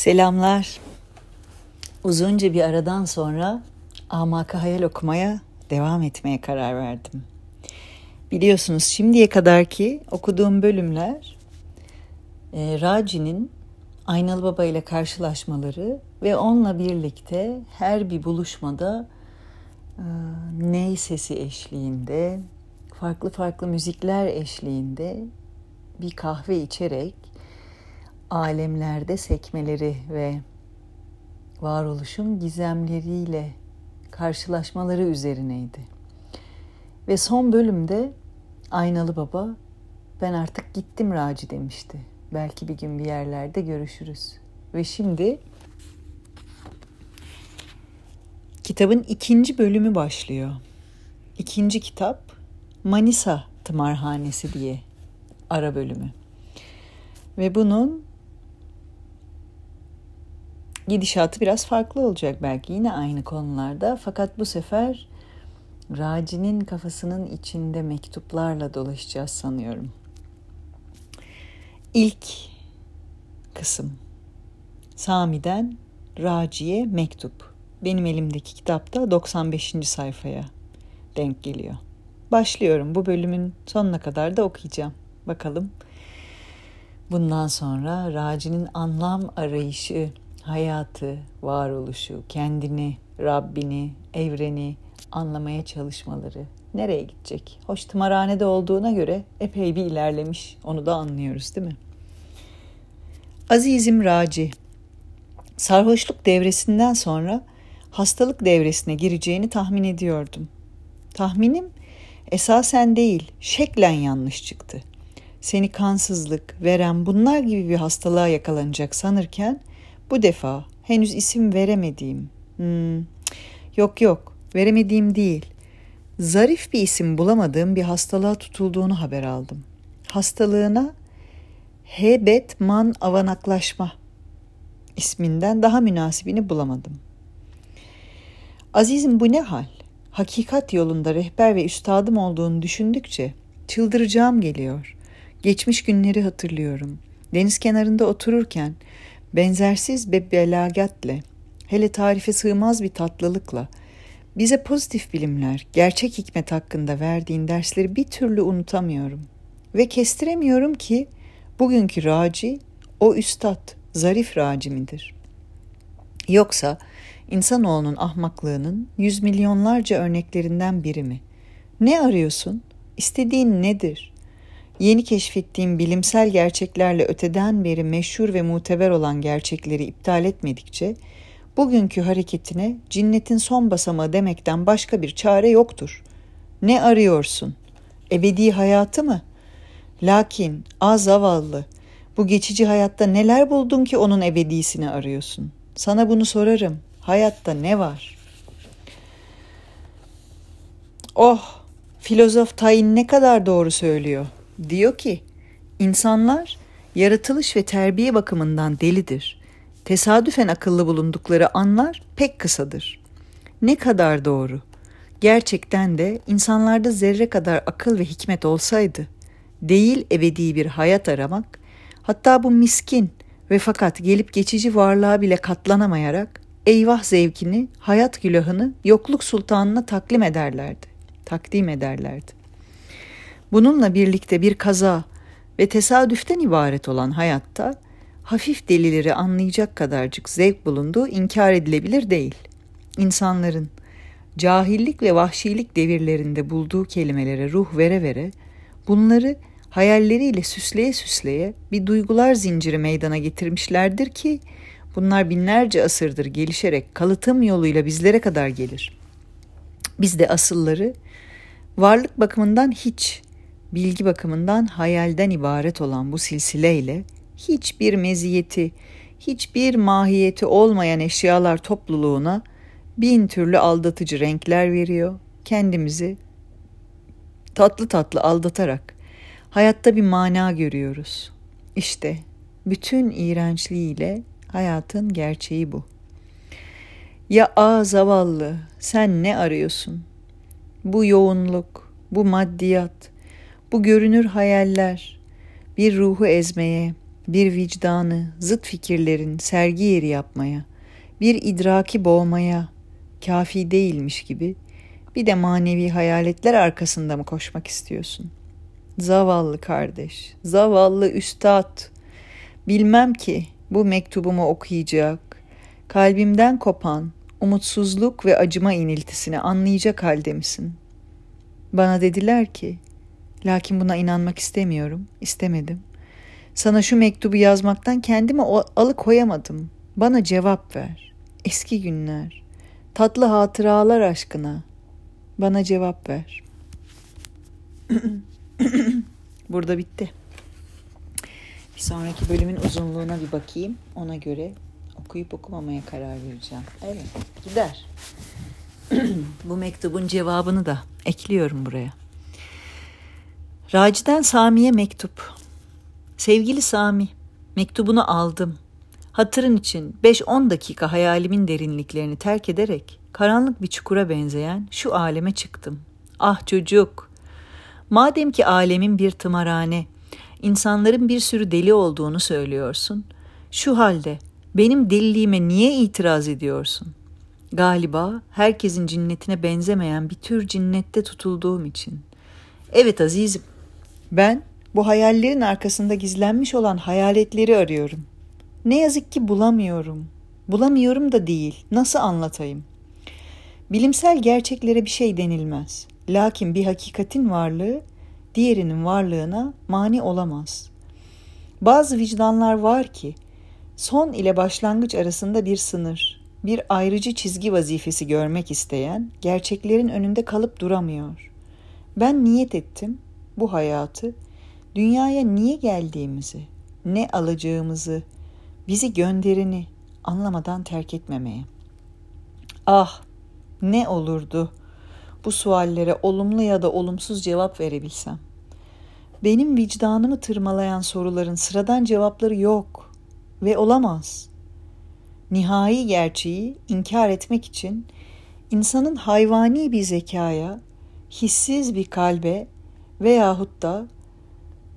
Selamlar. Uzunca bir aradan sonra Amaka Hayal okumaya devam etmeye karar verdim. Biliyorsunuz şimdiye kadarki okuduğum bölümler e, Raci'nin Aynalı Baba ile karşılaşmaları ve onunla birlikte her bir buluşmada e, ney sesi eşliğinde, farklı farklı müzikler eşliğinde bir kahve içerek alemlerde sekmeleri ve varoluşun gizemleriyle karşılaşmaları üzerineydi. Ve son bölümde Aynalı Baba ben artık gittim Raci demişti. Belki bir gün bir yerlerde görüşürüz. Ve şimdi kitabın ikinci bölümü başlıyor. İkinci kitap Manisa Tımarhanesi diye ara bölümü. Ve bunun gidişatı biraz farklı olacak belki yine aynı konularda fakat bu sefer Raci'nin kafasının içinde mektuplarla dolaşacağız sanıyorum. İlk kısım Sami'den Raci'ye mektup. Benim elimdeki kitapta 95. sayfaya denk geliyor. Başlıyorum. Bu bölümün sonuna kadar da okuyacağım. Bakalım. Bundan sonra Raci'nin anlam arayışı hayatı, varoluşu, kendini, Rabbini, evreni anlamaya çalışmaları nereye gidecek? Hoş tımarhanede olduğuna göre epey bir ilerlemiş. Onu da anlıyoruz değil mi? Azizim Raci, sarhoşluk devresinden sonra hastalık devresine gireceğini tahmin ediyordum. Tahminim esasen değil, şeklen yanlış çıktı. Seni kansızlık, verem bunlar gibi bir hastalığa yakalanacak sanırken bu defa henüz isim veremediğim, hmm, yok yok veremediğim değil, zarif bir isim bulamadığım bir hastalığa tutulduğunu haber aldım. Hastalığına hebet man avanaklaşma isminden daha münasibini bulamadım. Azizim bu ne hal? Hakikat yolunda rehber ve üstadım olduğunu düşündükçe çıldıracağım geliyor. Geçmiş günleri hatırlıyorum. Deniz kenarında otururken benzersiz bir belagatle, hele tarife sığmaz bir tatlılıkla, bize pozitif bilimler, gerçek hikmet hakkında verdiğin dersleri bir türlü unutamıyorum. Ve kestiremiyorum ki bugünkü raci o üstad, zarif raci midir? Yoksa insanoğlunun ahmaklığının yüz milyonlarca örneklerinden biri mi? Ne arıyorsun? İstediğin nedir? Yeni keşfettiğim bilimsel gerçeklerle öteden beri meşhur ve muteber olan gerçekleri iptal etmedikçe bugünkü hareketine cinnetin son basamağı demekten başka bir çare yoktur. Ne arıyorsun? Ebedi hayatı mı? Lakin az zavallı, bu geçici hayatta neler buldun ki onun ebedisini arıyorsun? Sana bunu sorarım. Hayatta ne var? Oh, filozof Tayin ne kadar doğru söylüyor. Diyor ki, insanlar yaratılış ve terbiye bakımından delidir. Tesadüfen akıllı bulundukları anlar pek kısadır. Ne kadar doğru. Gerçekten de insanlarda zerre kadar akıl ve hikmet olsaydı, değil ebedi bir hayat aramak, hatta bu miskin ve fakat gelip geçici varlığa bile katlanamayarak eyvah zevkini, hayat külahını yokluk sultanına taklim ederlerdi. Takdim ederlerdi. Bununla birlikte bir kaza ve tesadüften ibaret olan hayatta hafif delileri anlayacak kadarcık zevk bulunduğu inkar edilebilir değil. İnsanların cahillik ve vahşilik devirlerinde bulduğu kelimelere ruh vere vere bunları hayalleriyle süsleye süsleye bir duygular zinciri meydana getirmişlerdir ki bunlar binlerce asırdır gelişerek kalıtım yoluyla bizlere kadar gelir. Biz de asılları varlık bakımından hiç bilgi bakımından hayalden ibaret olan bu silsileyle hiçbir meziyeti, hiçbir mahiyeti olmayan eşyalar topluluğuna bin türlü aldatıcı renkler veriyor. Kendimizi tatlı tatlı aldatarak hayatta bir mana görüyoruz. İşte bütün iğrençliğiyle hayatın gerçeği bu. Ya a zavallı sen ne arıyorsun? Bu yoğunluk, bu maddiyat, bu görünür hayaller bir ruhu ezmeye, bir vicdanı, zıt fikirlerin sergi yeri yapmaya, bir idraki boğmaya kafi değilmiş gibi bir de manevi hayaletler arkasında mı koşmak istiyorsun? Zavallı kardeş, zavallı üstad. Bilmem ki bu mektubumu okuyacak, kalbimden kopan umutsuzluk ve acıma iniltisini anlayacak halde misin? Bana dediler ki, lakin buna inanmak istemiyorum, istemedim. Sana şu mektubu yazmaktan kendimi alıkoyamadım. Bana cevap ver. Eski günler, tatlı hatıralar aşkına. Bana cevap ver. Burada bitti. Bir sonraki bölümün uzunluğuna bir bakayım. Ona göre okuyup okumamaya karar vereceğim. Evet, gider. Bu mektubun cevabını da ekliyorum buraya. Raci'den Sami'ye mektup. Sevgili Sami, mektubunu aldım. Hatırın için 5-10 dakika hayalimin derinliklerini terk ederek karanlık bir çukura benzeyen şu aleme çıktım. Ah çocuk! Madem ki alemin bir tımarhane, insanların bir sürü deli olduğunu söylüyorsun, şu halde benim deliliğime niye itiraz ediyorsun? Galiba herkesin cinnetine benzemeyen bir tür cinnette tutulduğum için. Evet azizim, ben bu hayallerin arkasında gizlenmiş olan hayaletleri arıyorum. Ne yazık ki bulamıyorum. Bulamıyorum da değil. Nasıl anlatayım? Bilimsel gerçeklere bir şey denilmez. Lakin bir hakikatin varlığı diğerinin varlığına mani olamaz. Bazı vicdanlar var ki son ile başlangıç arasında bir sınır, bir ayrıcı çizgi vazifesi görmek isteyen gerçeklerin önünde kalıp duramıyor. Ben niyet ettim bu hayatı dünyaya niye geldiğimizi, ne alacağımızı, bizi gönderini anlamadan terk etmemeye. Ah, ne olurdu bu suallere olumlu ya da olumsuz cevap verebilsem. Benim vicdanımı tırmalayan soruların sıradan cevapları yok ve olamaz. Nihai gerçeği inkar etmek için insanın hayvani bir zekaya, hissiz bir kalbe veyahut da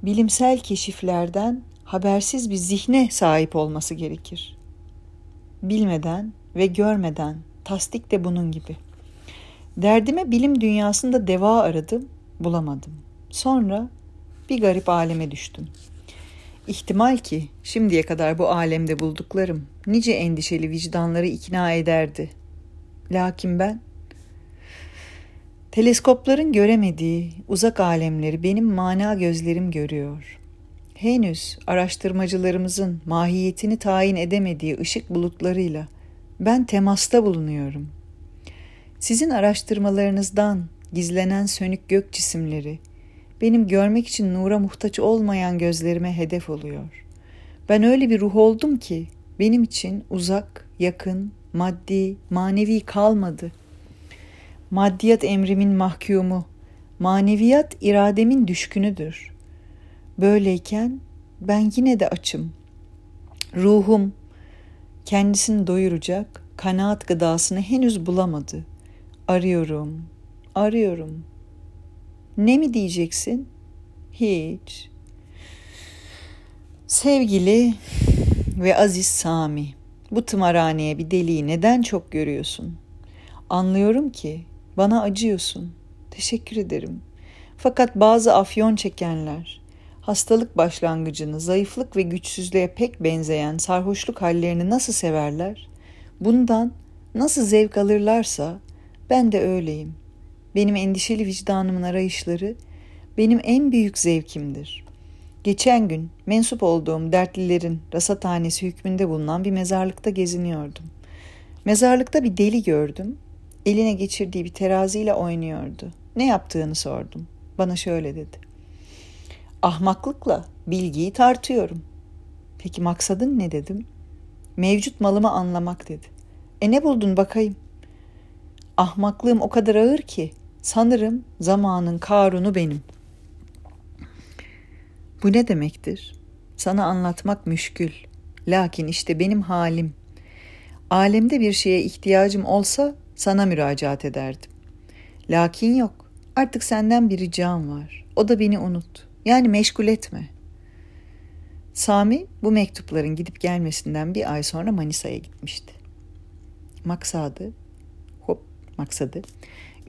bilimsel keşiflerden habersiz bir zihne sahip olması gerekir. Bilmeden ve görmeden tasdik de bunun gibi. Derdime bilim dünyasında deva aradım, bulamadım. Sonra bir garip aleme düştüm. İhtimal ki şimdiye kadar bu alemde bulduklarım nice endişeli vicdanları ikna ederdi. Lakin ben Teleskopların göremediği uzak alemleri benim mana gözlerim görüyor. Henüz araştırmacılarımızın mahiyetini tayin edemediği ışık bulutlarıyla ben temasta bulunuyorum. Sizin araştırmalarınızdan gizlenen sönük gök cisimleri benim görmek için nura muhtaç olmayan gözlerime hedef oluyor. Ben öyle bir ruh oldum ki benim için uzak, yakın, maddi, manevi kalmadı.'' Maddiyat emrimin mahkumu, maneviyat irademin düşkünüdür. Böyleyken ben yine de açım. Ruhum kendisini doyuracak kanaat gıdasını henüz bulamadı. Arıyorum, arıyorum. Ne mi diyeceksin? Hiç. Sevgili ve aziz Sami, bu tımarhaneye bir deliği neden çok görüyorsun? Anlıyorum ki bana acıyorsun. Teşekkür ederim. Fakat bazı afyon çekenler, hastalık başlangıcını, zayıflık ve güçsüzlüğe pek benzeyen sarhoşluk hallerini nasıl severler? Bundan nasıl zevk alırlarsa ben de öyleyim. Benim endişeli vicdanımın arayışları benim en büyük zevkimdir. Geçen gün mensup olduğum dertlilerin rasathanesi hükmünde bulunan bir mezarlıkta geziniyordum. Mezarlıkta bir deli gördüm Eline geçirdiği bir teraziyle oynuyordu. Ne yaptığını sordum. Bana şöyle dedi. Ahmaklıkla bilgiyi tartıyorum. Peki maksadın ne dedim? Mevcut malımı anlamak dedi. E ne buldun bakayım? Ahmaklığım o kadar ağır ki sanırım zamanın karunu benim. Bu ne demektir? Sana anlatmak müşkül. Lakin işte benim halim. Alemde bir şeye ihtiyacım olsa sana müracaat ederdim. Lakin yok. Artık senden bir ricam var. O da beni unut. Yani meşgul etme. Sami bu mektupların gidip gelmesinden bir ay sonra Manisa'ya gitmişti. Maksadı, hop maksadı,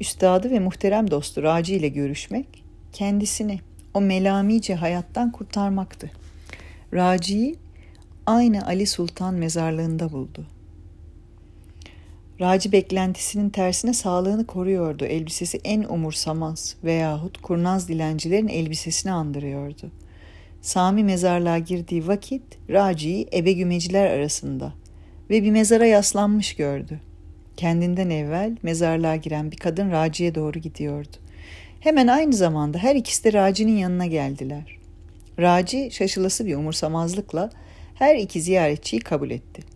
üstadı ve muhterem dostu Raci ile görüşmek, kendisini o melamice hayattan kurtarmaktı. Raci'yi aynı Ali Sultan mezarlığında buldu. Raci beklentisinin tersine sağlığını koruyordu. Elbisesi en umursamaz veyahut kurnaz dilencilerin elbisesini andırıyordu. Sami mezarlığa girdiği vakit Raci'yi ebegümeciler arasında ve bir mezara yaslanmış gördü. Kendinden evvel mezarlığa giren bir kadın Raci'ye doğru gidiyordu. Hemen aynı zamanda her ikisi de Raci'nin yanına geldiler. Raci şaşılası bir umursamazlıkla her iki ziyaretçiyi kabul etti.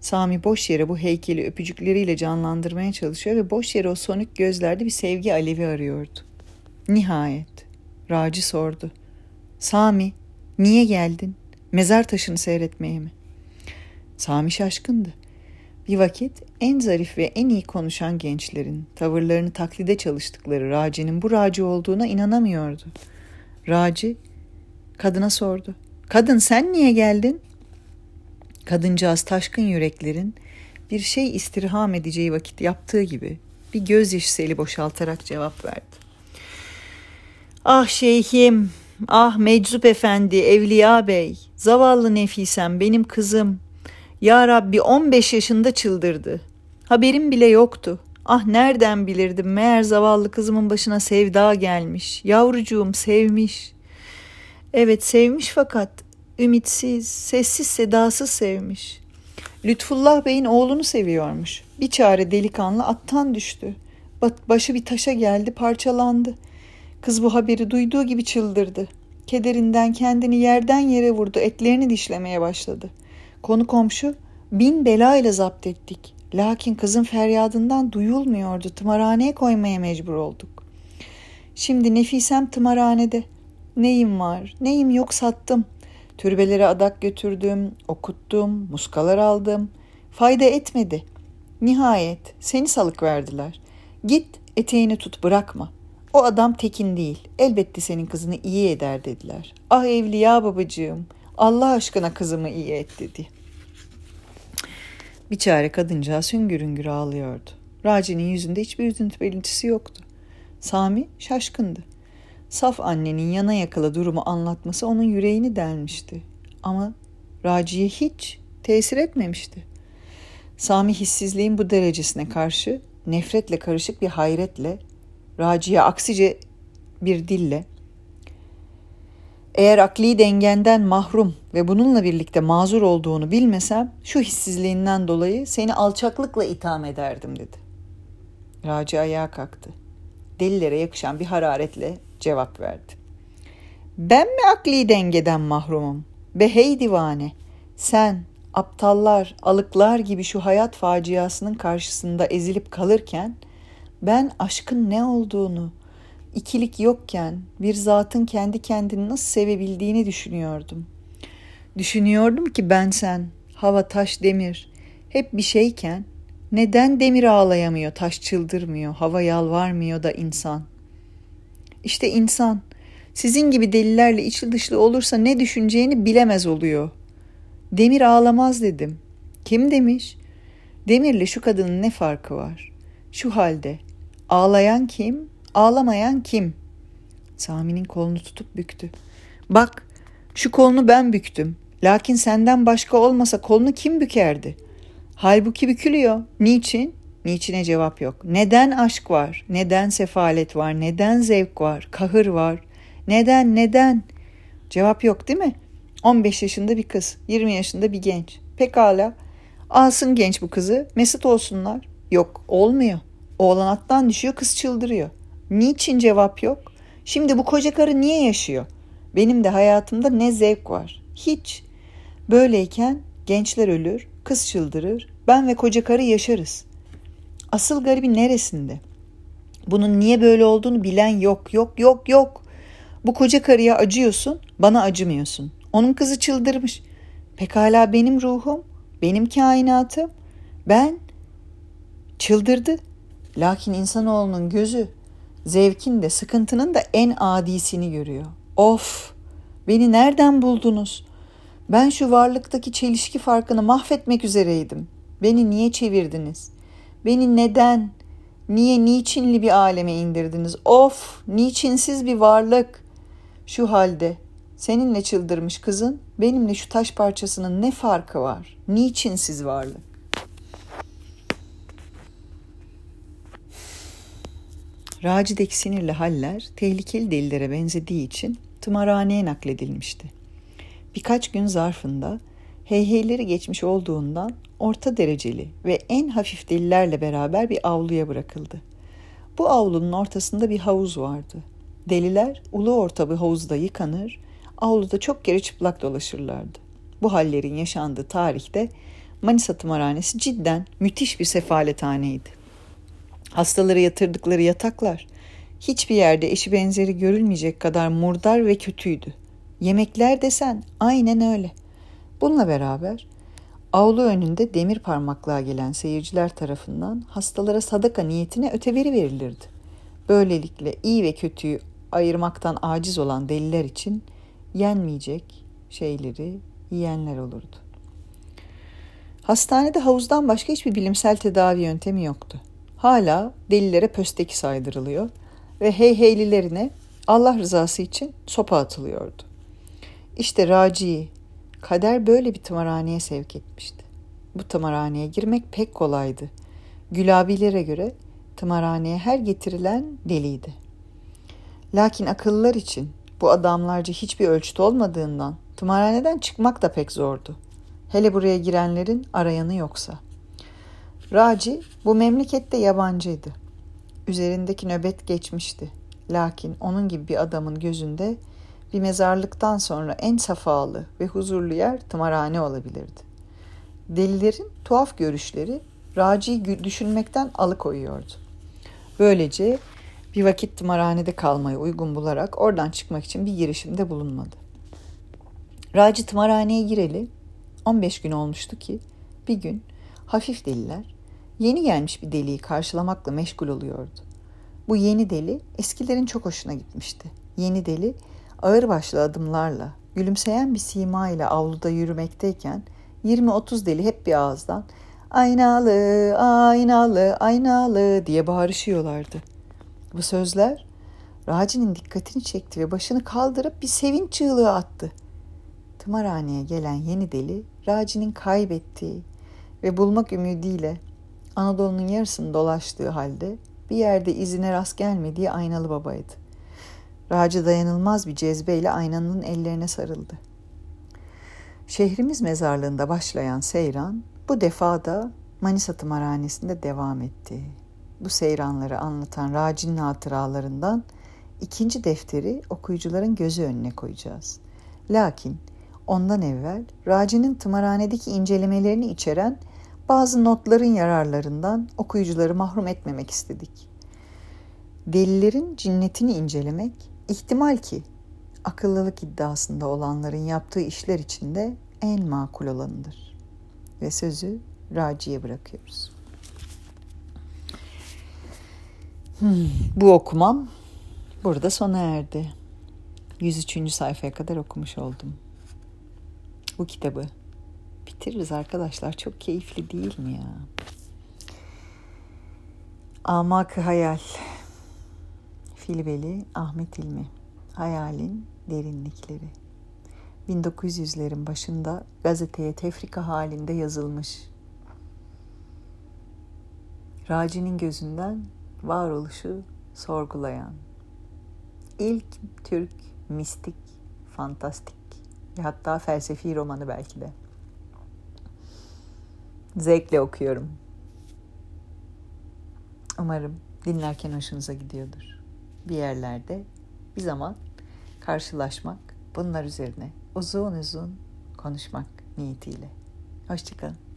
Sami boş yere bu heykeli öpücükleriyle canlandırmaya çalışıyor ve boş yere o sonik gözlerde bir sevgi alevi arıyordu. Nihayet Raci sordu. Sami niye geldin? Mezar taşını seyretmeye mi? Sami şaşkındı. Bir vakit en zarif ve en iyi konuşan gençlerin tavırlarını taklide çalıştıkları Raci'nin bu Raci olduğuna inanamıyordu. Raci kadına sordu. Kadın sen niye geldin? Kadıncağız taşkın yüreklerin bir şey istirham edeceği vakit yaptığı gibi bir gözyaşı seli boşaltarak cevap verdi. Ah şeyhim, ah Meczup Efendi, Evliya Bey, zavallı Nefisem, benim kızım. Ya Rabbi 15 yaşında çıldırdı. Haberim bile yoktu. Ah nereden bilirdim meğer zavallı kızımın başına sevda gelmiş. Yavrucuğum sevmiş. Evet sevmiş fakat ümitsiz, sessiz sedasız sevmiş. Lütfullah Bey'in oğlunu seviyormuş. Bir çare delikanlı attan düştü. Başı bir taşa geldi, parçalandı. Kız bu haberi duyduğu gibi çıldırdı. Kederinden kendini yerden yere vurdu, etlerini dişlemeye başladı. Konu komşu bin bela ile zapt ettik. Lakin kızın feryadından duyulmuyordu. Tımarhaneye koymaya mecbur olduk. Şimdi Nefisem tımarhanede. Neyim var, neyim yok sattım. Türbelere adak götürdüm, okuttum, muskalar aldım. Fayda etmedi. Nihayet seni salık verdiler. Git eteğini tut bırakma. O adam tekin değil. Elbette senin kızını iyi eder dediler. Ah evliya babacığım Allah aşkına kızımı iyi et dedi. Bir çare kadıncağız hüngür hüngür ağlıyordu. Raci'nin yüzünde hiçbir üzüntü belirtisi yoktu. Sami şaşkındı. Saf annenin yana yakala durumu anlatması onun yüreğini delmişti. Ama Raci'ye hiç tesir etmemişti. Sami hissizliğin bu derecesine karşı nefretle karışık bir hayretle, Raci'ye aksice bir dille, eğer akli dengenden mahrum ve bununla birlikte mazur olduğunu bilmesem şu hissizliğinden dolayı seni alçaklıkla itham ederdim dedi. Raci ayağa kalktı. Delilere yakışan bir hararetle cevap verdi. Ben mi akli dengeden mahrumum? Be hey divane, sen aptallar, alıklar gibi şu hayat faciasının karşısında ezilip kalırken ben aşkın ne olduğunu, ikilik yokken bir zatın kendi kendini nasıl sevebildiğini düşünüyordum. Düşünüyordum ki ben sen, hava, taş, demir hep bir şeyken neden demir ağlayamıyor, taş çıldırmıyor, hava yalvarmıyor da insan? İşte insan sizin gibi delilerle içli dışlı olursa ne düşüneceğini bilemez oluyor. Demir ağlamaz dedim. Kim demiş? Demirle şu kadının ne farkı var? Şu halde ağlayan kim, ağlamayan kim? Sami'nin kolunu tutup büktü. Bak şu kolunu ben büktüm. Lakin senden başka olmasa kolunu kim bükerdi? Halbuki bükülüyor. Niçin? Niçine cevap yok. Neden aşk var? Neden sefalet var? Neden zevk var? Kahır var? Neden? Neden? Cevap yok değil mi? 15 yaşında bir kız, 20 yaşında bir genç. Pekala. Alsın genç bu kızı, mesut olsunlar. Yok, olmuyor. Oğlan attan düşüyor, kız çıldırıyor. Niçin cevap yok? Şimdi bu koca karı niye yaşıyor? Benim de hayatımda ne zevk var? Hiç. Böyleyken gençler ölür, kız çıldırır, ben ve koca karı yaşarız. Asıl garibi neresinde? Bunun niye böyle olduğunu bilen yok, yok, yok, yok. Bu koca karıya acıyorsun, bana acımıyorsun. Onun kızı çıldırmış. Pekala benim ruhum, benim kainatım. Ben çıldırdı. Lakin insanoğlunun gözü zevkin de sıkıntının da en adisini görüyor. Of! Beni nereden buldunuz? Ben şu varlıktaki çelişki farkını mahvetmek üzereydim. Beni niye çevirdiniz? Beni neden, niye, niçinli bir aleme indirdiniz? Of, niçinsiz bir varlık. Şu halde seninle çıldırmış kızın benimle şu taş parçasının ne farkı var? Niçinsiz varlık? Raci'deki sinirli haller tehlikeli delilere benzediği için tımarhaneye nakledilmişti. Birkaç gün zarfında heyheyleri geçmiş olduğundan orta dereceli ve en hafif delilerle beraber bir avluya bırakıldı. Bu avlunun ortasında bir havuz vardı. Deliler ulu orta bir havuzda yıkanır, avluda çok kere çıplak dolaşırlardı. Bu hallerin yaşandığı tarihte Manisa Tımarhanesi cidden müthiş bir sefalethaneydi. Hastaları yatırdıkları yataklar hiçbir yerde eşi benzeri görülmeyecek kadar murdar ve kötüydü. Yemekler desen aynen öyle. Bununla beraber avlu önünde demir parmaklığa gelen seyirciler tarafından hastalara sadaka niyetine öteveri verilirdi. Böylelikle iyi ve kötüyü ayırmaktan aciz olan deliler için yenmeyecek şeyleri yiyenler olurdu. Hastanede havuzdan başka hiçbir bilimsel tedavi yöntemi yoktu. Hala delilere pösteki saydırılıyor ve heyheylilerine Allah rızası için sopa atılıyordu. İşte Raci'yi kader böyle bir tımarhaneye sevk etmişti. Bu tımarhaneye girmek pek kolaydı. Gülabilere göre tımarhaneye her getirilen deliydi. Lakin akıllılar için bu adamlarca hiçbir ölçüt olmadığından tımarhaneden çıkmak da pek zordu. Hele buraya girenlerin arayanı yoksa. Raci bu memlekette yabancıydı. Üzerindeki nöbet geçmişti. Lakin onun gibi bir adamın gözünde bir mezarlıktan sonra en safalı ve huzurlu yer tımarhane olabilirdi. Delilerin tuhaf görüşleri Raci'yi düşünmekten alıkoyuyordu. Böylece bir vakit tımarhanede kalmayı uygun bularak oradan çıkmak için bir girişimde bulunmadı. Raci tımarhaneye gireli 15 gün olmuştu ki bir gün hafif deliler yeni gelmiş bir deliyi karşılamakla meşgul oluyordu. Bu yeni deli eskilerin çok hoşuna gitmişti. Yeni deli ağırbaşlı adımlarla, gülümseyen bir sima ile avluda yürümekteyken 20-30 deli hep bir ağızdan aynalı, aynalı, aynalı diye bağırışıyorlardı. Bu sözler Raci'nin dikkatini çekti ve başını kaldırıp bir sevinç çığlığı attı. Tımarhaneye gelen yeni deli Raci'nin kaybettiği ve bulmak ümidiyle Anadolu'nun yarısını dolaştığı halde bir yerde izine rast gelmediği aynalı babaydı. Raci dayanılmaz bir cezbeyle aynanın ellerine sarıldı. Şehrimiz mezarlığında başlayan seyran bu defa da Manisa Tımarhanesi'nde devam etti. Bu seyranları anlatan Raci'nin hatıralarından ikinci defteri okuyucuların gözü önüne koyacağız. Lakin ondan evvel Raci'nin tımarhanedeki incelemelerini içeren bazı notların yararlarından okuyucuları mahrum etmemek istedik. Delilerin cinnetini incelemek ihtimal ki akıllılık iddiasında olanların yaptığı işler içinde en makul olanıdır. Ve sözü Raci'ye bırakıyoruz. Hmm, bu okumam burada sona erdi. 103. sayfaya kadar okumuş oldum. Bu kitabı bitiririz arkadaşlar. Çok keyifli değil mi ya? Amak Hayal Filbeli Ahmet İlmi Hayalin Derinlikleri 1900'lerin başında gazeteye tefrika halinde yazılmış. Raci'nin gözünden varoluşu sorgulayan ilk Türk mistik, fantastik hatta felsefi romanı belki de. Zevkle okuyorum. Umarım dinlerken hoşunuza gidiyordur. Bir yerlerde bir zaman karşılaşmak, bunlar üzerine uzun uzun konuşmak niyetiyle. Hoşçakalın.